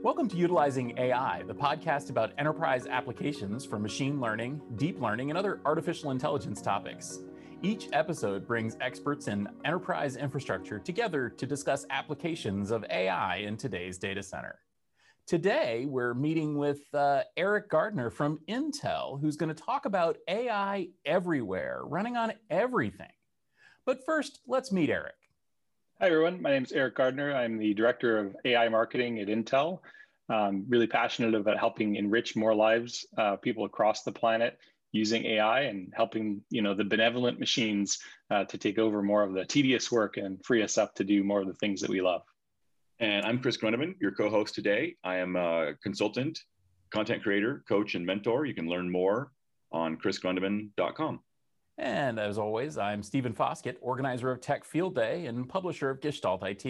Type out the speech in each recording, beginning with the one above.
Welcome to Utilizing AI, the podcast about enterprise applications for machine learning, deep learning, and other artificial intelligence topics. Each episode brings experts in enterprise infrastructure together to discuss applications of AI in today's data center. Today, we're meeting with uh, Eric Gardner from Intel, who's going to talk about AI everywhere, running on everything. But first, let's meet Eric. Hi, everyone. My name is Eric Gardner. I'm the Director of AI Marketing at Intel. I'm really passionate about helping enrich more lives, uh, people across the planet using AI and helping you know the benevolent machines uh, to take over more of the tedious work and free us up to do more of the things that we love. And I'm Chris Grundemann, your co-host today. I am a consultant, content creator, coach, and mentor. You can learn more on chrisgrundemann.com. And as always, I'm Stephen Foskett, organizer of Tech Field Day and publisher of Gestalt IT.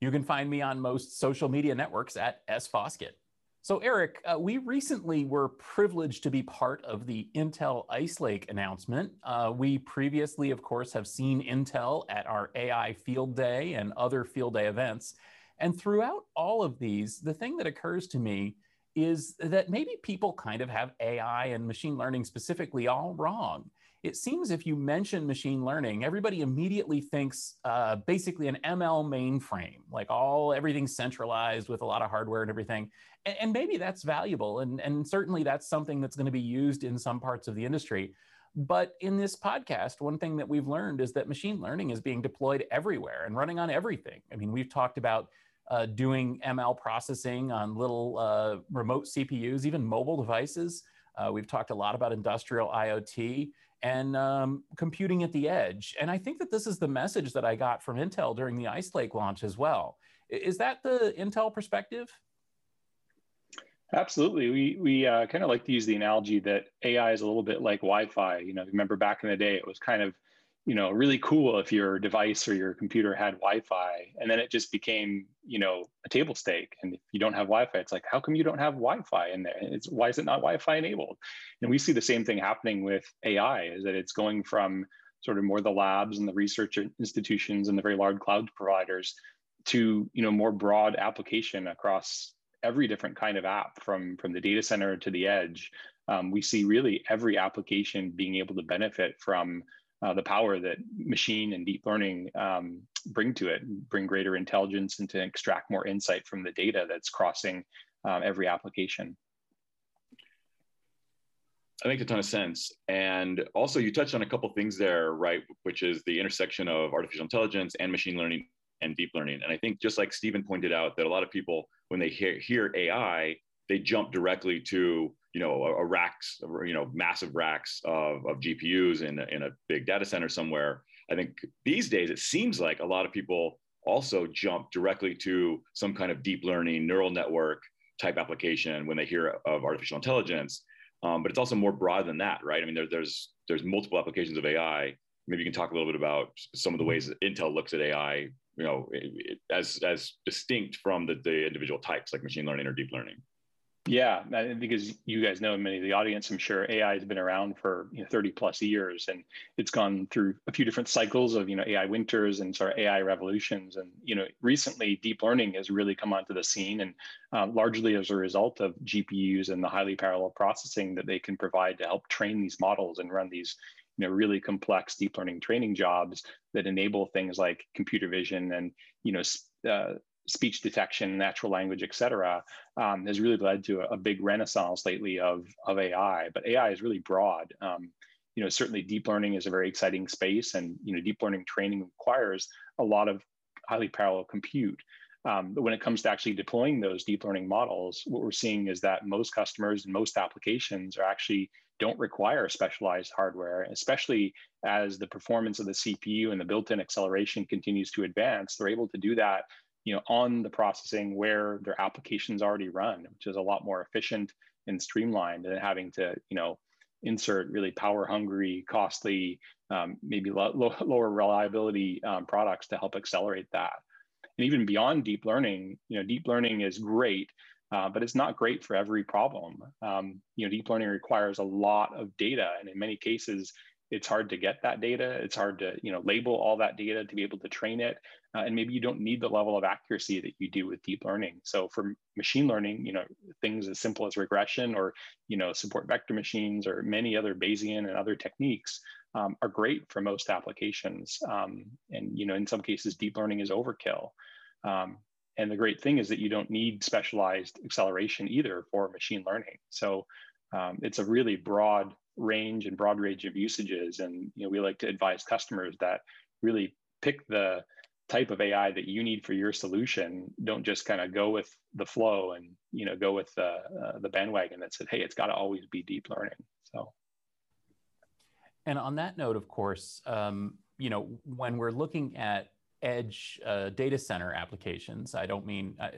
You can find me on most social media networks at sfoskett. So, Eric, uh, we recently were privileged to be part of the Intel Ice Lake announcement. Uh, we previously, of course, have seen Intel at our AI Field Day and other Field Day events. And throughout all of these, the thing that occurs to me is that maybe people kind of have AI and machine learning specifically all wrong it seems if you mention machine learning, everybody immediately thinks uh, basically an ML mainframe, like all everything centralized with a lot of hardware and everything. And, and maybe that's valuable. And, and certainly that's something that's going to be used in some parts of the industry. But in this podcast, one thing that we've learned is that machine learning is being deployed everywhere and running on everything. I mean, we've talked about uh, doing ML processing on little uh, remote CPUs, even mobile devices. Uh, we've talked a lot about industrial IoT and um, computing at the edge. And I think that this is the message that I got from Intel during the Ice Lake launch as well. Is that the Intel perspective? Absolutely. We, we uh, kind of like to use the analogy that AI is a little bit like Wi Fi. You know, remember back in the day, it was kind of you know really cool if your device or your computer had wi-fi and then it just became you know a table stake. And if you don't have wi-fi it's like how come you don't have wi-fi in there? It's why is it not wi-fi enabled? And we see the same thing happening with ai is that it's going from sort of more the labs and the research institutions and the very large cloud providers to you know more broad application across every different kind of app from from the data center to the edge. Um, we see really every application being able to benefit from uh, the power that machine and deep learning um, bring to it, bring greater intelligence and to extract more insight from the data that's crossing um, every application. That makes a ton of sense. And also, you touched on a couple things there, right? Which is the intersection of artificial intelligence and machine learning and deep learning. And I think, just like Stephen pointed out, that a lot of people, when they hear, hear AI, they jump directly to you know, a, a racks, you know, massive racks of, of GPUs in in a big data center somewhere. I think these days it seems like a lot of people also jump directly to some kind of deep learning neural network type application when they hear of artificial intelligence. Um, but it's also more broad than that, right? I mean, there, there's there's multiple applications of AI. Maybe you can talk a little bit about some of the ways that Intel looks at AI, you know, as as distinct from the, the individual types like machine learning or deep learning. Yeah, because you guys know many of the audience, I'm sure AI has been around for you know, 30 plus years, and it's gone through a few different cycles of you know AI winters and sort of AI revolutions. And you know, recently, deep learning has really come onto the scene, and uh, largely as a result of GPUs and the highly parallel processing that they can provide to help train these models and run these you know really complex deep learning training jobs that enable things like computer vision and you know uh, speech detection, natural language, et cetera, um, has really led to a, a, big renaissance lately of, of AI. But AI is really broad. Um, you know, certainly deep learning is a very exciting space, and you know, deep learning training requires a lot of highly parallel compute. Um, but when it comes to actually deploying those deep learning models, what we're seeing is that most customers and most applications are actually don't require specialized hardware, especially as the performance of the CPU and the built-in acceleration continues to advance. They're able to do that you know, on the processing where their applications already run, which is a lot more efficient and streamlined than having to, you know, insert really power hungry, costly, um, maybe lo- lo- lower reliability um, products to help accelerate that. And even beyond deep learning, you know, deep learning is great, uh, but it's not great for every problem. Um, you know, deep learning requires a lot of data, and in many cases, it's hard to get that data. It's hard to you know label all that data to be able to train it. Uh, and maybe you don't need the level of accuracy that you do with deep learning. So for machine learning you know things as simple as regression or you know support vector machines or many other bayesian and other techniques um, are great for most applications. Um, and you know in some cases deep learning is overkill. Um, and the great thing is that you don't need specialized acceleration either for machine learning. So um, it's a really broad range and broad range of usages. And you know, we like to advise customers that really pick the type of AI that you need for your solution. Don't just kind of go with the flow and you know go with the uh, the bandwagon that said, hey, it's got to always be deep learning. So. And on that note, of course, um, you know, when we're looking at edge uh, data center applications, I don't mean. I,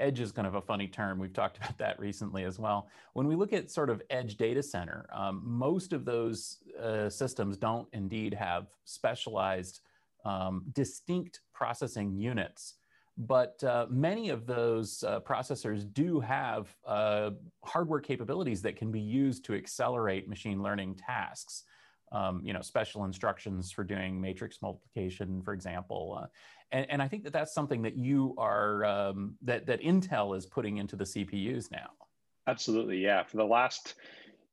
edge is kind of a funny term. We've talked about that recently as well. When we look at sort of edge data center, um, most of those uh, systems don't indeed have specialized, um, distinct processing units. But uh, many of those uh, processors do have uh, hardware capabilities that can be used to accelerate machine learning tasks. Um, you know, special instructions for doing matrix multiplication, for example. Uh, and, and I think that that's something that you are, um, that, that Intel is putting into the CPUs now. Absolutely, yeah. For the last,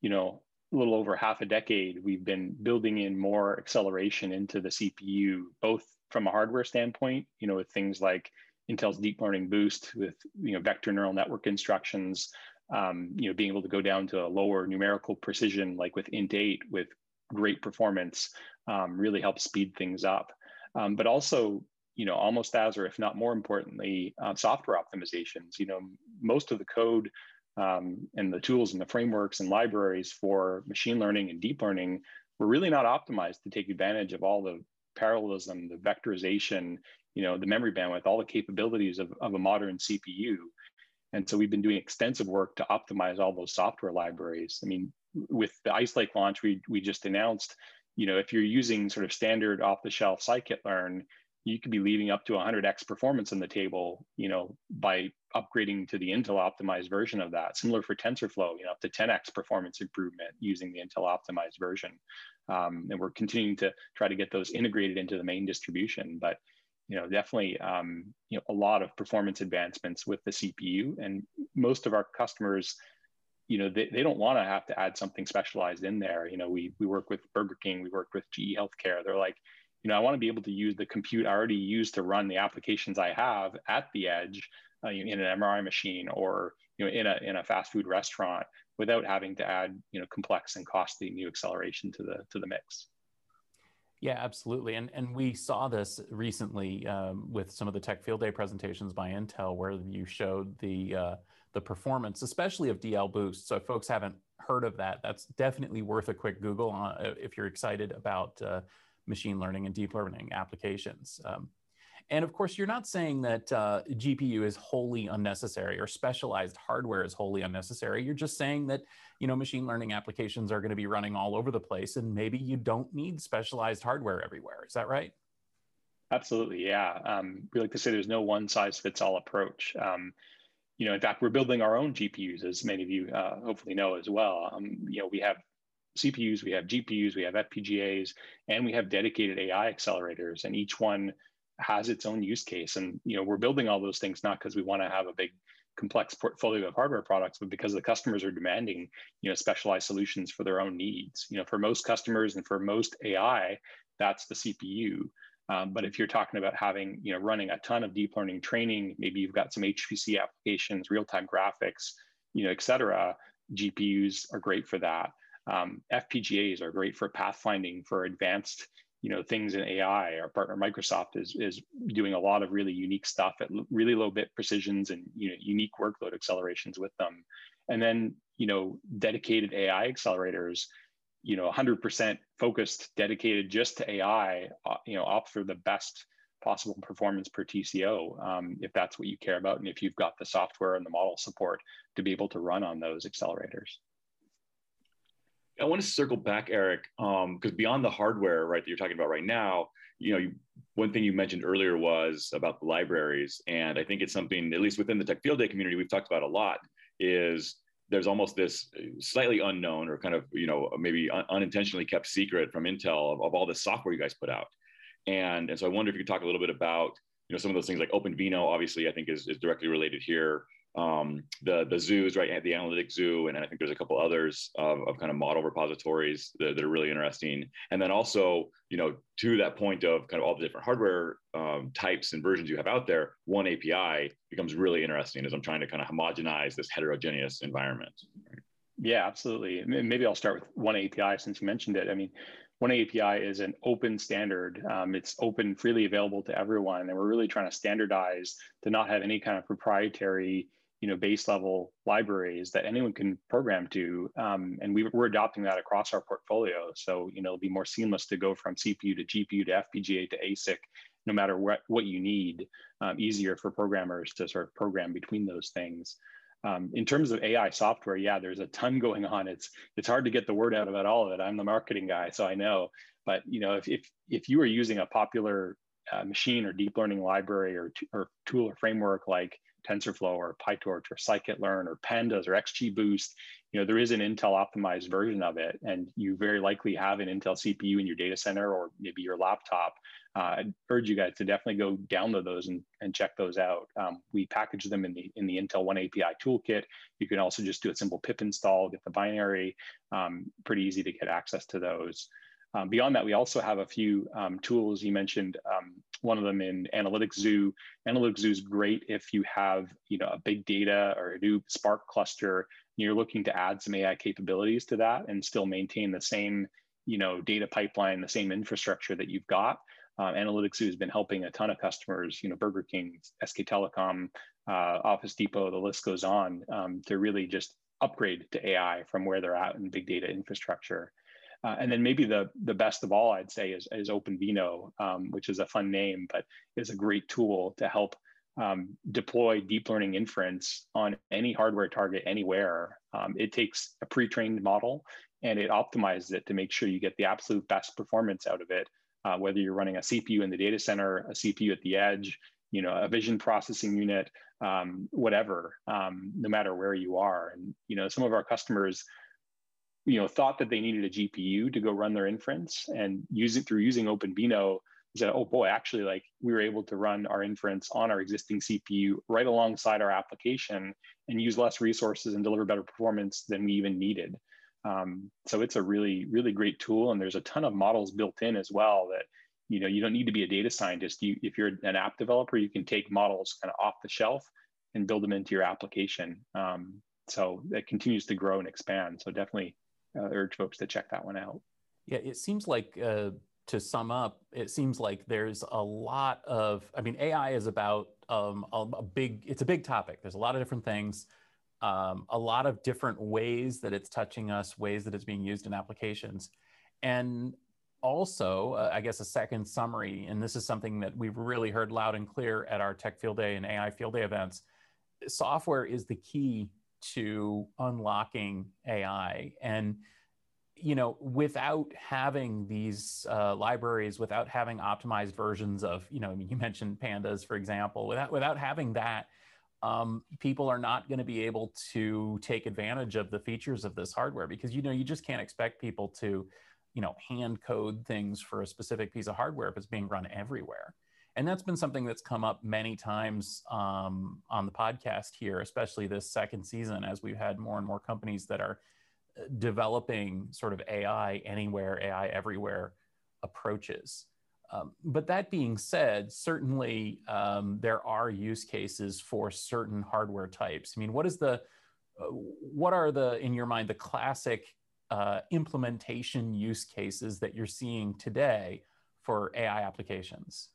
you know, a little over half a decade, we've been building in more acceleration into the CPU, both from a hardware standpoint, you know, with things like Intel's deep learning boost with, you know, vector neural network instructions, um, you know, being able to go down to a lower numerical precision, like with int8 with great performance, um, really helps speed things up. Um, but also you know, almost as, or if not more importantly, uh, software optimizations. You know, most of the code um, and the tools and the frameworks and libraries for machine learning and deep learning were really not optimized to take advantage of all the parallelism, the vectorization, you know, the memory bandwidth, all the capabilities of, of a modern CPU. And so we've been doing extensive work to optimize all those software libraries. I mean, with the Ice Lake launch we, we just announced, you know, if you're using sort of standard off-the-shelf scikit-learn, you could be leaving up to 100x performance in the table, you know, by upgrading to the Intel optimized version of that. Similar for TensorFlow, you know, up to 10x performance improvement using the Intel optimized version. Um, and we're continuing to try to get those integrated into the main distribution. But you know, definitely, um, you know, a lot of performance advancements with the CPU, and most of our customers, you know, they, they don't want to have to add something specialized in there. You know, we we work with Burger King, we work with GE Healthcare. They're like, you know, I want to be able to use the compute I already use to run the applications I have at the edge uh, in an MRI machine or you know in a in a fast food restaurant without having to add you know complex and costly new acceleration to the to the mix. Yeah, absolutely. And and we saw this recently um, with some of the Tech Field Day presentations by Intel, where you showed the uh, the performance, especially of DL Boost. So if folks haven't heard of that, that's definitely worth a quick Google on, uh, if you're excited about uh, machine learning and deep learning applications. Um, and of course, you're not saying that uh, GPU is wholly unnecessary or specialized hardware is wholly unnecessary. You're just saying that you know machine learning applications are going to be running all over the place, and maybe you don't need specialized hardware everywhere. Is that right? Absolutely, yeah. Um, we like to say there's no one size fits all approach. Um, you know, in fact, we're building our own GPUs, as many of you uh, hopefully know as well. Um, you know, we have CPUs, we have GPUs, we have FPGAs, and we have dedicated AI accelerators, and each one has its own use case. And you know, we're building all those things not because we want to have a big complex portfolio of hardware products, but because the customers are demanding, you know, specialized solutions for their own needs. You know, for most customers and for most AI, that's the CPU. Um, but if you're talking about having, you know, running a ton of deep learning training, maybe you've got some HPC applications, real-time graphics, you know, et cetera, GPUs are great for that. Um, FPGAs are great for pathfinding for advanced you know things in AI. Our partner Microsoft is is doing a lot of really unique stuff at really low bit precisions and you know unique workload accelerations with them. And then you know dedicated AI accelerators, you know 100% focused, dedicated just to AI. Uh, you know offer the best possible performance per TCO um, if that's what you care about and if you've got the software and the model support to be able to run on those accelerators. I want to circle back, Eric, because um, beyond the hardware, right, that you're talking about right now, you know, you, one thing you mentioned earlier was about the libraries, and I think it's something, at least within the Tech Field Day community, we've talked about a lot. Is there's almost this uh, slightly unknown or kind of you know maybe un- unintentionally kept secret from Intel of, of all the software you guys put out. And, and so I wonder if you could talk a little bit about you know some of those things like OpenVINO, obviously I think is, is directly related here. Um, the the zoos, right? The analytic zoo, and I think there's a couple others of, of kind of model repositories that, that, are really interesting. And then also, you know, to that point of kind of all the different hardware um, types and versions you have out there, oneAPI becomes really interesting as I'm trying to kind of homogenize this heterogeneous environment. Yeah, absolutely. Maybe I'll start with oneAPI since you mentioned it. I mean, oneAPI is an open standard. Um, it's open, freely available to everyone, and we're really trying to standardize to not have any kind of proprietary, you know, base level libraries that anyone can program to. Um, and we, are adopting that across our portfolio. So you know, it'll be more seamless to go from CPU to GPU to FPGA to ASIC, no matter what what you need. Um, easier for programmers to sort of program between those things. Um, in terms of AI software, yeah, there's a ton going on. It's it's hard to get the word out about all of it. I'm the marketing guy, so I know. But you know, if if if you are using a popular uh, machine or deep learning library or, or tool or framework like TensorFlow or PyTorch or scikit-learn or Pandas or XGBoost, you know, there is an Intel optimized version of it, and you very likely have an Intel CPU in your data center or maybe your laptop. Uh, I'd urge you guys to definitely go download those and, and check those out. Um, we package them in the in the Intel oneAPI toolkit. You can also just do a simple pip install, get the binary. Um, pretty easy to get access to those. Um, beyond that, we also have a few um, tools. You mentioned um, one of them in Analytics Zoo. Analytics Zoo is great if you have you know a big data or a new Spark cluster, and you're looking to add some AI capabilities to that and still maintain the same you know data pipeline, the same infrastructure that you've got. Uh, Analytics Zoo has been helping a ton of customers, you know, Burger King, SK Telecom, uh, Office Depot, the list goes on, um, to really just upgrade to AI from where they're at in big data infrastructure. Uh, and then maybe the, the best of all, I'd say, is, is OpenVINO, um, which is a fun name, but is a great tool to help um, deploy deep learning inference on any hardware target anywhere. Um, it takes a pre-trained model and it optimizes it to make sure you get the absolute best performance out of it, uh, whether you're running a CPU in the data center, a CPU at the edge, you know, a vision processing unit, um, whatever, um, no matter where you are. And you know, some of our customers you know, thought that they needed a GPU to go run their inference and use it through using OpenVINO said, oh boy, actually, like we were able to run our inference on our existing CPU right alongside our application and use less resources and deliver better performance than we even needed. Um, so it's a really, really great tool. And there's a ton of models built in as well that, you know, you don't need to be a data scientist. You, if you're an app developer, you can take models kind of off the shelf and build them into your application. Um, so it continues to grow and expand. So definitely uh, urge folks to check that one out. Yeah, it seems like uh, to sum up, it seems like there's a lot of. I mean, AI is about um, a, a, big. It's a big topic. There's a lot of different things, um, a lot of different ways that it's touching us, ways that it's being used in applications, and also, uh, I guess a second summary, and this is something that we've really heard loud and clear at our Tech Field Day and AI Field Day events. Software is the key to unlocking AI. And you know, without having these uh, libraries, without having optimized versions of, you know, I mean, you mentioned pandas, for example, without without having that, um, people are not going to be able to take advantage of the features of this hardware because you know you just can't expect people to, you know, hand code things for a specific piece of hardware if it's being run everywhere. And that's been something that's come up many times um, on the podcast here, especially this second season, as we've had more and more companies that are uh, developing sort of AI anywhere, AI everywhere approaches. Um, but that being said, certainly um, there are use cases for certain hardware types. I mean, what is the, uh, what are the, in your mind, the classic uh, implementation use cases that you're seeing today for AI applications?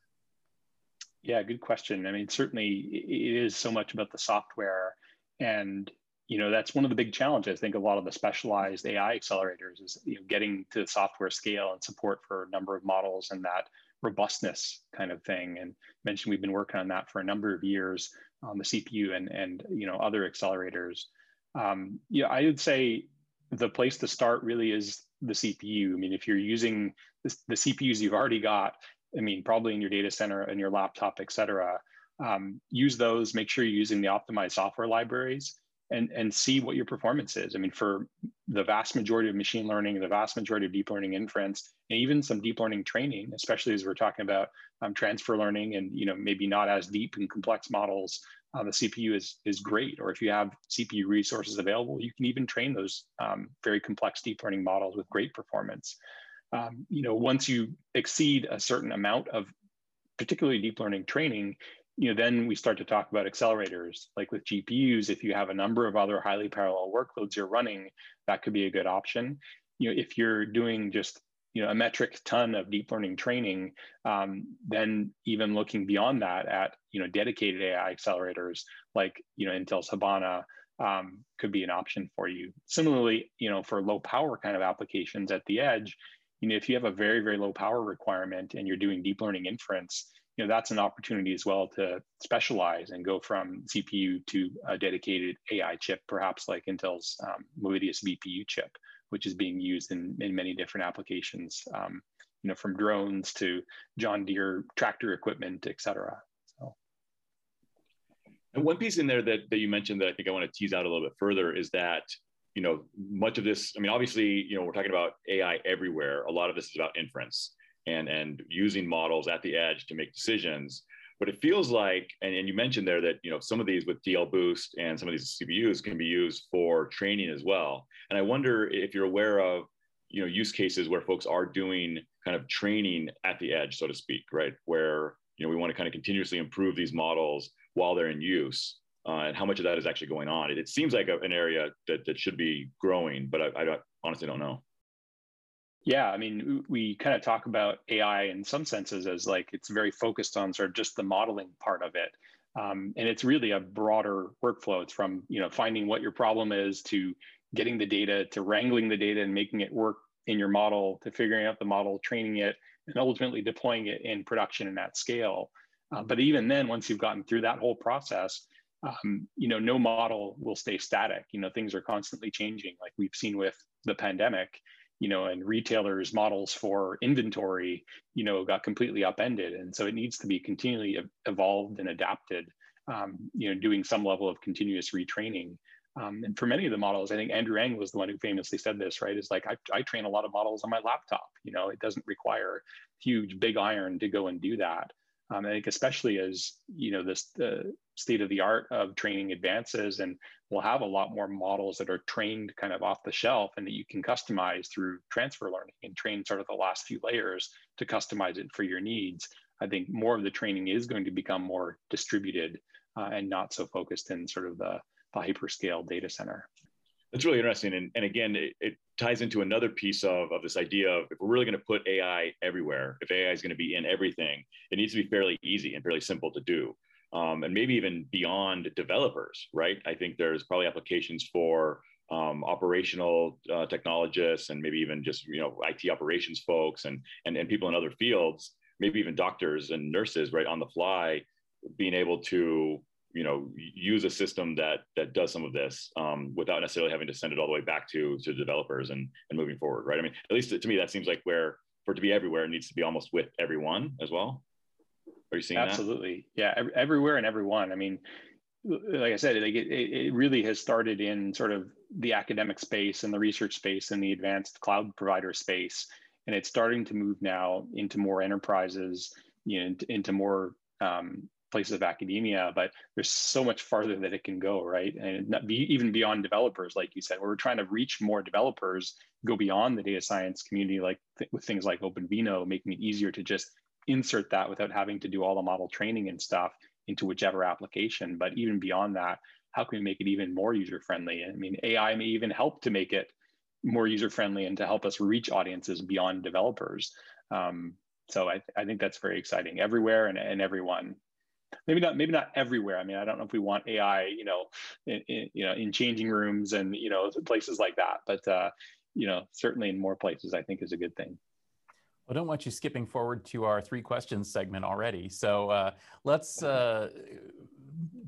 Yeah, good question. I mean, certainly it is so much about the software. And, you know, that's one of the big challenges. I think a lot of the specialized AI accelerators is, you know, getting to software scale and support for a number of models and that robustness kind of thing. And mentioned we've been working on that for a number of years on the CPU and, and you know, other accelerators. Um, yeah, I would say the place to start really is the CPU. I mean, if you're using the, the CPUs you've already got, I mean, probably in your data center and your laptop, et cetera. Um, use those, make sure you're using the optimized software libraries and and see what your performance is. I mean, for the vast majority of machine learning, the vast majority of deep learning inference, and even some deep learning training, especially as we're talking about um, transfer learning and you know maybe not as deep and complex models, uh, the CPU is is great. Or if you have CPU resources available, you can even train those um, very complex deep learning models with great performance. Um, you know, once you exceed a certain amount of particularly deep learning training, you know, then we start to talk about accelerators. Like with GPUs, if you have a number of other highly parallel workloads you're running, that could be a good option. You know, if you're doing just you know a metric ton of deep learning training, um, then even looking beyond that at you know dedicated AI accelerators like you know Intel's Habana um, could be an option for you. Similarly, you know for low power kind of applications at the edge, you know if you have a very very low power requirement and you're doing deep learning inference you know that's an opportunity as well to specialize and go from CPU to a dedicated AI chip, perhaps like Intel's um, Movidius VPU chip, which is being used in, in many different applications, um, you know, from drones to John Deere tractor equipment, et cetera. So. And one piece in there that, that you mentioned that I think I want to tease out a little bit further is that, you know, much of this, I mean, obviously, you know, we're talking about AI everywhere. A lot of this is about inference and and using models at the edge to make decisions. But it feels like and, and you mentioned there that you know some of these with dl boost and some of these cpus can be used for training as well. And i wonder if you're aware of you know use cases where folks are doing kind of training at the edge so to speak right? Where you know we want to kind of continuously improve these models while they're in use uh, and how much of that is actually going on it, it seems like a, an area that, that should be growing but I, I honestly don't know yeah, I mean, we kind of talk about AI in some senses as like it's very focused on sort of just the modeling part of it. Um, and it's really a broader workflow. It's from you know finding what your problem is to getting the data to wrangling the data and making it work in your model to figuring out the model, training it, and ultimately deploying it in production and at scale. Uh, but even then, once you've gotten through that whole process, um, you know, no model will stay static. You know, things are constantly changing, like we've seen with the pandemic you know, and retailers' models for inventory, you know, got completely upended. And so it needs to be continually evolved and adapted, um, you know, doing some level of continuous retraining. Um, and for many of the models, I think Andrew Ng was the one who famously said this, right? Is like, I, I train a lot of models on my laptop. You know, it doesn't require huge big iron to go and do that. Um, I think especially as you know this the state of the art of training advances, and we'll have a lot more models that are trained kind of off the shelf, and that you can customize through transfer learning and train sort of the last few layers to customize it for your needs. I think more of the training is going to become more distributed uh, and not so focused in sort of the, the hyperscale data center. That's really interesting. And, and again, it, it, ties into another piece of, of this idea of if we're really going to put AI everywhere, if AI is going to be in everything, it needs to be fairly easy and fairly simple to do. Um, and maybe even beyond developers, right? I think there's probably applications for um, operational uh, technologists and maybe even just you know IT operations folks and, and and people in other fields, maybe even doctors and nurses, right, on the fly, being able to you know use a system that that does some of this um, without necessarily having to send it all the way back to to developers and and moving forward right? I mean at least to me that seems like where for it to be everywhere it needs to be almost with everyone as well. Are you seeing that? Absolutely. That? yeah everywhere and everyone. I mean like i said like it, it really has started in sort of the academic space and the research space and the advanced cloud provider space. And it's starting to move now into more enterprises you know into more um, places of academia, but there's so much farther that it can go, right? And be, even beyond developers, like you said, we're trying to reach more developers, go beyond the data science community, like th- with things like OpenVINO, making it easier to just insert that without having to do all the model training and stuff into whichever application. But even beyond that, how can we make it even more user friendly? I mean, AI may even help to make it more user friendly and to help us reach audiences beyond developers. Um, so I, I, think that's very exciting everywhere and, and everyone maybe not maybe not everywhere i mean i don't know if we want ai you know in, in you know in changing rooms and you know places like that but uh, you know certainly in more places i think is a good thing I don't want you skipping forward to our three questions segment already. So uh, let's uh,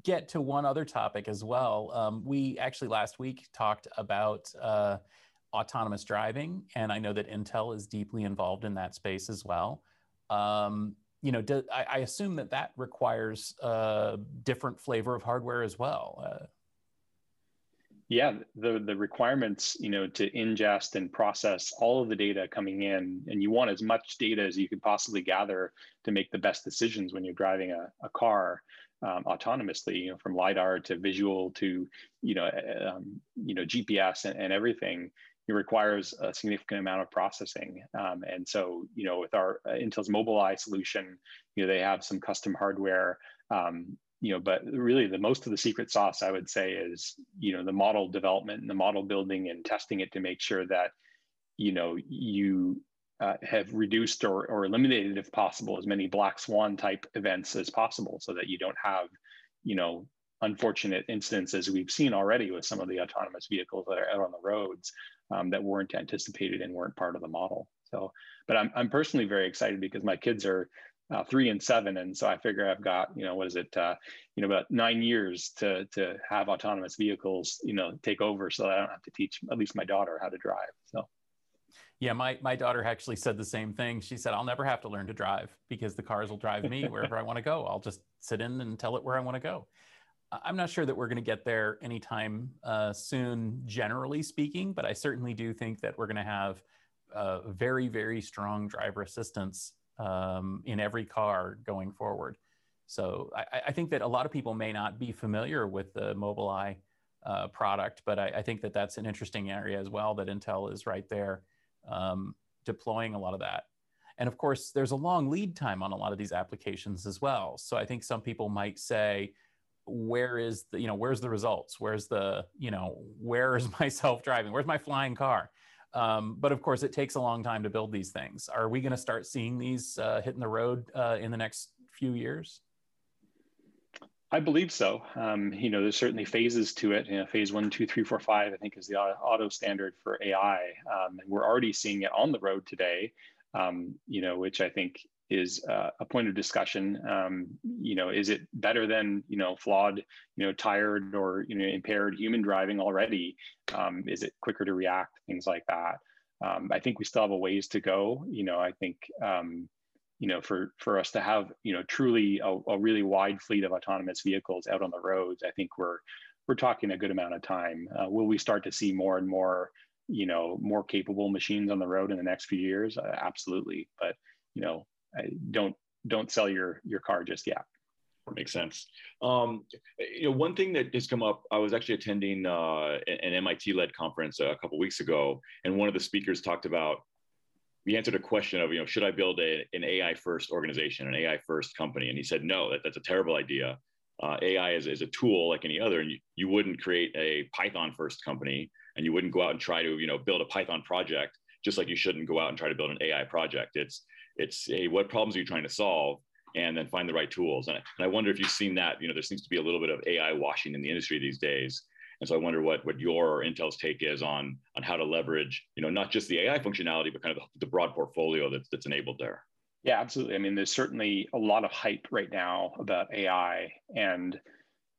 get to one other topic as well. Um, we actually last week talked about uh, autonomous driving, and I know that Intel is deeply involved in that space as well. Um, you know, do, I, I, assume that that requires a different flavor of hardware as well. Uh, yeah, the the requirements, you know, to ingest and process all of the data coming in, and you want as much data as you could possibly gather to make the best decisions when you're driving a, a car um, autonomously, you know, from lidar to visual to, you know, um, you know, GPS and, and everything. It requires a significant amount of processing, um, and so, you know, with our uh, Intel's Mobileye solution, you know, they have some custom hardware. Um, you know, but really the most of the secret sauce I would say is, you know, the model development and the model building and testing it to make sure that, you know, you uh, have reduced or, or eliminated, if possible, as many black swan type events as possible so that you don't have, you know, unfortunate incidents as we've seen already with some of the autonomous vehicles that are out on the roads um, that weren't anticipated and weren't part of the model. So, but I'm, I'm personally very excited because my kids are uh, three and seven, and so I figure I've got you know what is it uh, you know about nine years to to have autonomous vehicles you know take over, so I don't have to teach at least my daughter how to drive. So. Yeah, my, my daughter actually said the same thing. She said, I'll never have to learn to drive because the cars will drive me wherever I want to go. I'll just sit in and tell it where I want to go. I'm not sure that we're going to get there anytime uh, soon, generally speaking, but I certainly do think that we're going to have uh, very, very strong driver assistance um, in every car going forward. So I, I, think that a lot of people may not be familiar with the Mobileye uh, product, but I, I, think that that's an interesting area as well that Intel is right there um, deploying a lot of that. And of course, there's a long lead time on a lot of these applications as well. So I think some people might say, where is the, you know, where's the results? Where's the, you know, where is my self-driving? Where's my flying car? Um, but of course, it takes a long time to build these things. Are we going to start seeing these uh, hitting the road uh, in the next few years? I believe so. Um, you know, there's certainly phases to it. You know, phase one, two, three, four, five, I think is the auto standard for AI. Um, and we're already seeing it on the road today, um, you know, which I think is uh, a point of discussion. Um, you know, is it better than you know flawed, you know, tired or you know impaired human driving already? Um, is it quicker to react? Things like that. Um, I think we still have a ways to go. You know, I think um, you know for for us to have you know truly a, a, really wide fleet of autonomous vehicles out on the roads, I think we're we're talking a good amount of time. Uh, will we start to see more and more? you know more capable machines on the road in the next few years uh, absolutely but you know don't don't sell your your car just yet. Makes sense. Um, you know, one thing that has come up. I was actually attending uh, an MIT-led conference a couple weeks ago, and one of the speakers talked about. He answered a question of, you know, should I build a, an AI first organization, an AI first company? And he said, no, that, that's a terrible idea. Uh, AI is, is a tool like any other, and you, you wouldn't create a Python first company, and you wouldn't go out and try to, you know, build a Python project, just like you shouldn't go out and try to build an AI project. It's it's hey, what problems are you trying to solve? And then find the right tools. And I, and I wonder if you've seen that. You know, there seems to be a little bit of AI washing in the industry these days. And so I wonder what what your Intel's take is on on how to leverage, you know, not just the AI functionality, but kind of the, the broad portfolio that's that's enabled there. Yeah, absolutely. I mean, there's certainly a lot of hype right now about AI, and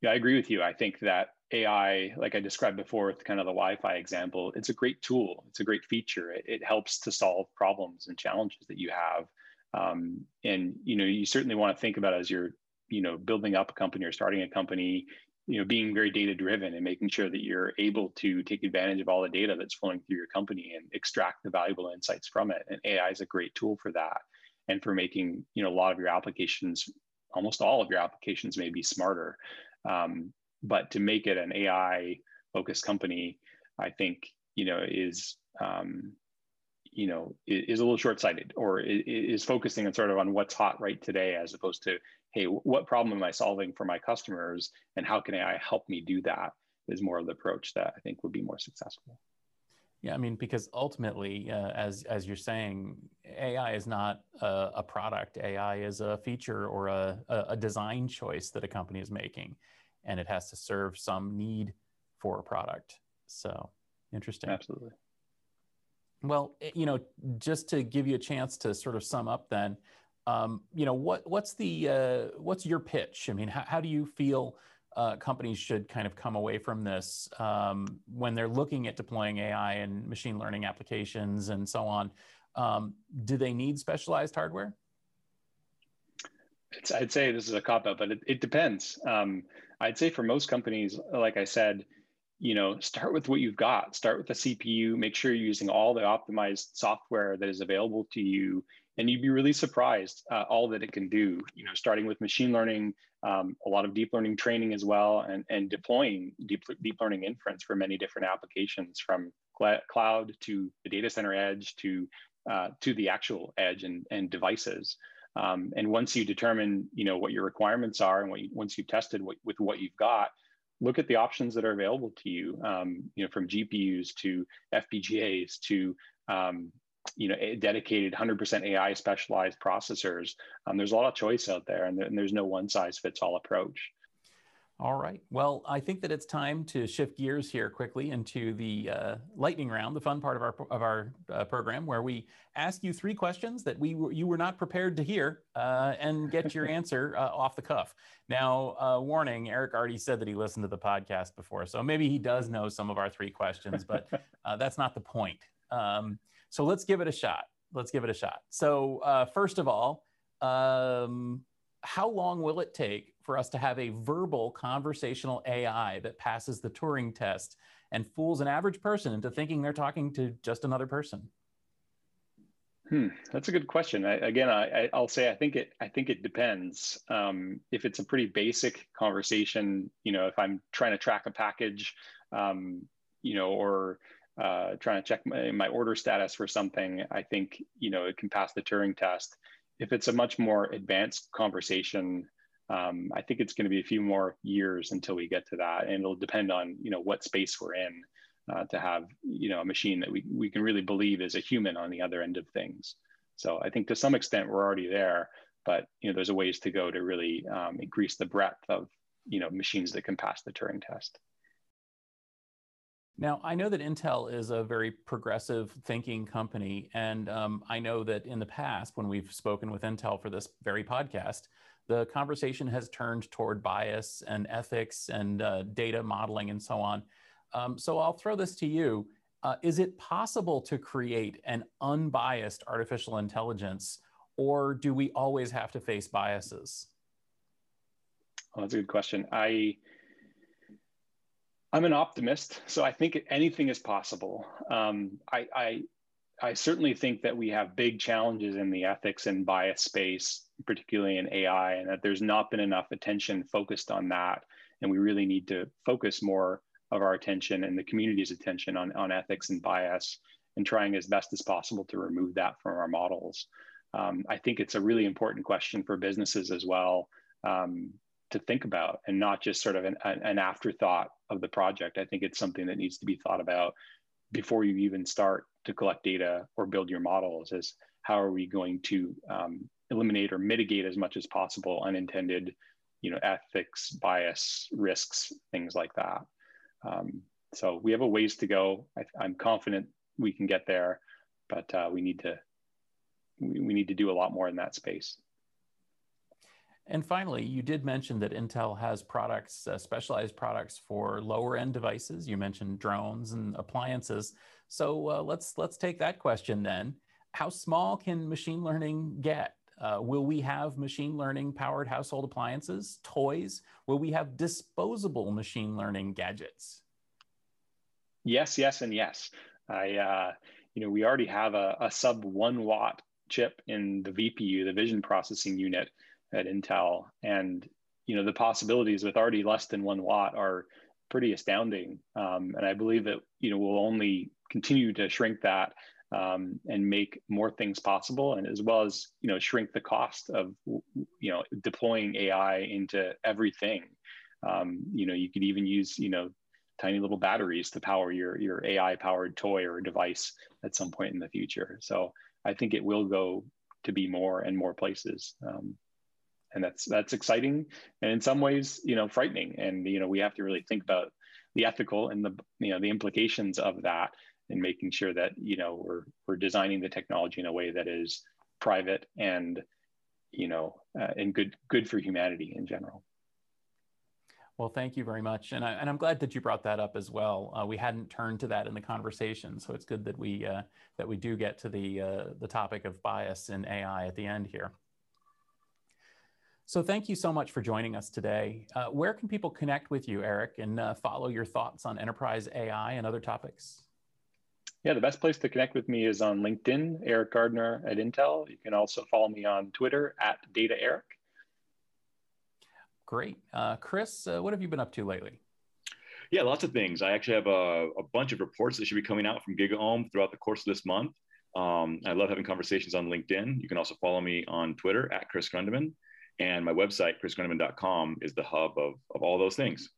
yeah, I agree with you. I think that AI, like I described before with kind of the Wi-Fi example, it's a great tool. It's a great feature. It, it helps to solve problems and challenges that you have. Um, and you know, you certainly want to think about as you're, you know, building up a company or starting a company, you know, being very data driven and making sure that you're able to take advantage of all the data that's flowing through your company and extract the valuable insights from it. And AI is a great tool for that, and for making you know a lot of your applications, almost all of your applications, may be smarter. Um, but to make it an AI focused company, I think you know is um, you know is a little short sighted or is focusing on sort of on what's hot right today as opposed to hey what problem am I solving for my customers and how can AI help me do that is more of the approach that I think would be more successful. Yeah, I mean, because ultimately, uh, as as you're saying, AI is not a, a, product. AI is a feature or a, a design choice that a company is making and it has to serve some need for a product. So interesting. Absolutely. Well, eh, you know, just to give you a chance to sort of sum up, then, um, you know, what what's the uh, what's your pitch? I mean, how, how do you feel uh, companies should kind of come away from this um, when they're looking at deploying AI and machine learning applications and so on? Um, do they need specialized hardware? It's, I'd say this is a cop out, but it, it depends. Um, I'd say for most companies, like I said, you know, start with what you've got. Start with the CPU. Make sure you're using all the optimized software that is available to you, and you'd be really surprised uh, all that it can do. You know, starting with machine learning, um, a lot of deep learning training as well, and and deploying deep deep learning inference for many different applications, from cloud to the data center edge to uh, to the actual edge and and devices. Um, and once you determine, you know, what your requirements are, and what you, once you've tested what, with what you've got, look at the options that are available to you, um, you know, from GPUs to FPGAs to, um, you know, dedicated 100% AI specialized processors. Um, there's a lot of choice out there, and, and there's no one size fits all approach. All right. Well, I think that it's time to shift gears here quickly into the uh, lightning round, the fun part of our of our uh, program, where we ask you three questions that we you were not prepared to hear uh, and get your answer uh, off the cuff. Now, uh, warning: Eric already said that he listened to the podcast before, so maybe he does know some of our three questions, but uh, that's not the point. Um, so let's give it a shot. Let's give it a shot. So first of all, um, how long will it take for us to have a verbal conversational AI that passes the Turing test and fools an average person into thinking they're talking to just another person? Hmm, that's a good question. I, again, I, will say I think it. I think it depends. Um, if it's a pretty basic conversation, you know, if I'm trying to track a package, um, you know, or uh, trying to check my, my order status for something, I think you know it can pass the Turing test. If it's a much more advanced conversation, um, I think it's going to be a few more years until we get to that, and it'll depend on you know what space we're in uh, to have you know a machine that we we can really believe is a human on the other end of things. So I think to some extent we're already there, but you know there's a ways to go to really um, increase the breadth of you know machines that can pass the Turing test. Now, I know that Intel is a very progressive thinking company. And um, I know that in the past, when we've spoken with Intel for this very podcast, the conversation has turned toward bias and ethics and uh, data modeling and so on. Um, so I'll throw this to you. Uh, is it possible to create an unbiased artificial intelligence, or do we always have to face biases? Well, that's a good question. I I'm an optimist, so I think anything is possible. Um, I, I I certainly think that we have big challenges in the ethics and bias space, particularly in AI, and that there's not been enough attention focused on that. And we really need to focus more of our attention and the community's attention on, on ethics and bias and trying as best as possible to remove that from our models. Um, I think it's a really important question for businesses as well um, to think about and not just sort of an, an afterthought of the project. I think it's something that needs to be thought about before you even start to collect data or build your models is how are we going to um, eliminate or mitigate as much as possible unintended you know ethics bias risks things like that. Um, so we have a ways to go. I, am confident we can get there but uh, we need to we, we need to do a lot more in that space and finally, you did mention that Intel has products, uh, specialized products for lower end devices. You mentioned drones and appliances. So uh, let's let's take that question then. How small can machine learning get? Uh, will we have machine learning powered household appliances, toys? Will we have disposable machine learning gadgets? Yes, yes, and yes. I, uh, you know, we already have a, a sub one watt chip in the VPU, the vision processing unit at Intel. And you know the possibilities with already less than one watt are pretty astounding. Um, and I believe that you know we'll only continue to shrink that um, and make more things possible, and as well as you know shrink the cost of you know deploying AI into everything. Um, you know you could even use you know tiny little batteries to power your your AI powered toy or device at some point in the future. So I think it will go to be more and more places. Um, and that's that's exciting and in some ways you know frightening and you know we have to really think about the ethical and the you know the implications of that and making sure that you know we're we're designing the technology in a way that is private and you know uh, and good good for humanity in general well, thank you very much, and, I, and I'm glad that you brought that up as well. Uh, we hadn't turned to that in the conversation, so it's good that we uh, that we do get to the uh, the topic of bias in AI at the end here. So thank you so much for joining us today. Uh, where can people connect with you, Eric, and uh, follow your thoughts on enterprise AI and other topics? Yeah, the best place to connect with me is on LinkedIn, Eric Gardner at Intel. You can also follow me on Twitter at Data Eric. Great. Uh, Chris, uh, what have you been up to lately? Yeah, lots of things. I actually have a, a, bunch of reports that should be coming out from GigaOM throughout the course of this month. Um, I love having conversations on LinkedIn. You can also follow me on Twitter at Chris Grundemann. And my website, chrisgrundemann.com, is the hub of, of all those things.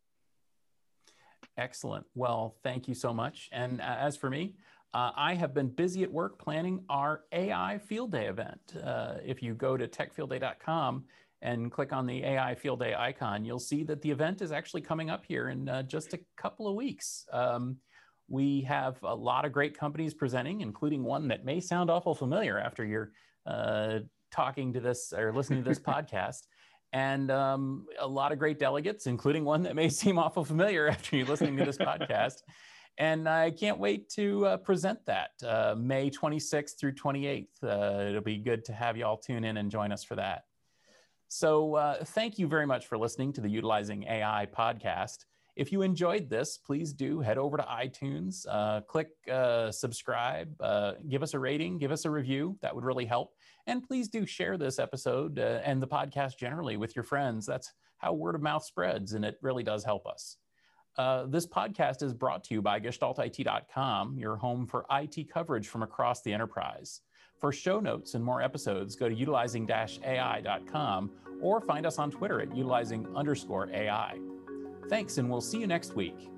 Excellent. Well, thank you so much. And uh, as for me, uh, I have been busy at work planning our AI Field Day event. Uh, if you go to techfieldday.com and click on the AI Field Day icon, you'll see that the event is actually coming up here in uh, just a couple of weeks. Um, we have a lot of great companies presenting, including one that may sound awful familiar after you're uh, talking to this or listening to this podcast. And um, a lot of great delegates, including one that may seem awful familiar after you're listening to this podcast. And I can't wait to uh, present that uh, May 26th through 28th. Uh, it'll be good to have you all tune in and join us for that. So, uh, thank you very much for listening to the Utilizing AI podcast. If you enjoyed this, please do head over to iTunes, uh, click uh, subscribe, uh, give us a rating, give us a review. That would really help. And please do share this episode uh, and the podcast generally with your friends. That's how word of mouth spreads, and it really does help us. Uh, this podcast is brought to you by GestaltIT.com, your home for IT coverage from across the enterprise. For show notes and more episodes, go to utilizing AI.com or find us on Twitter at utilizing underscore AI. Thanks, and we'll see you next week.